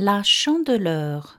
La Chandeleur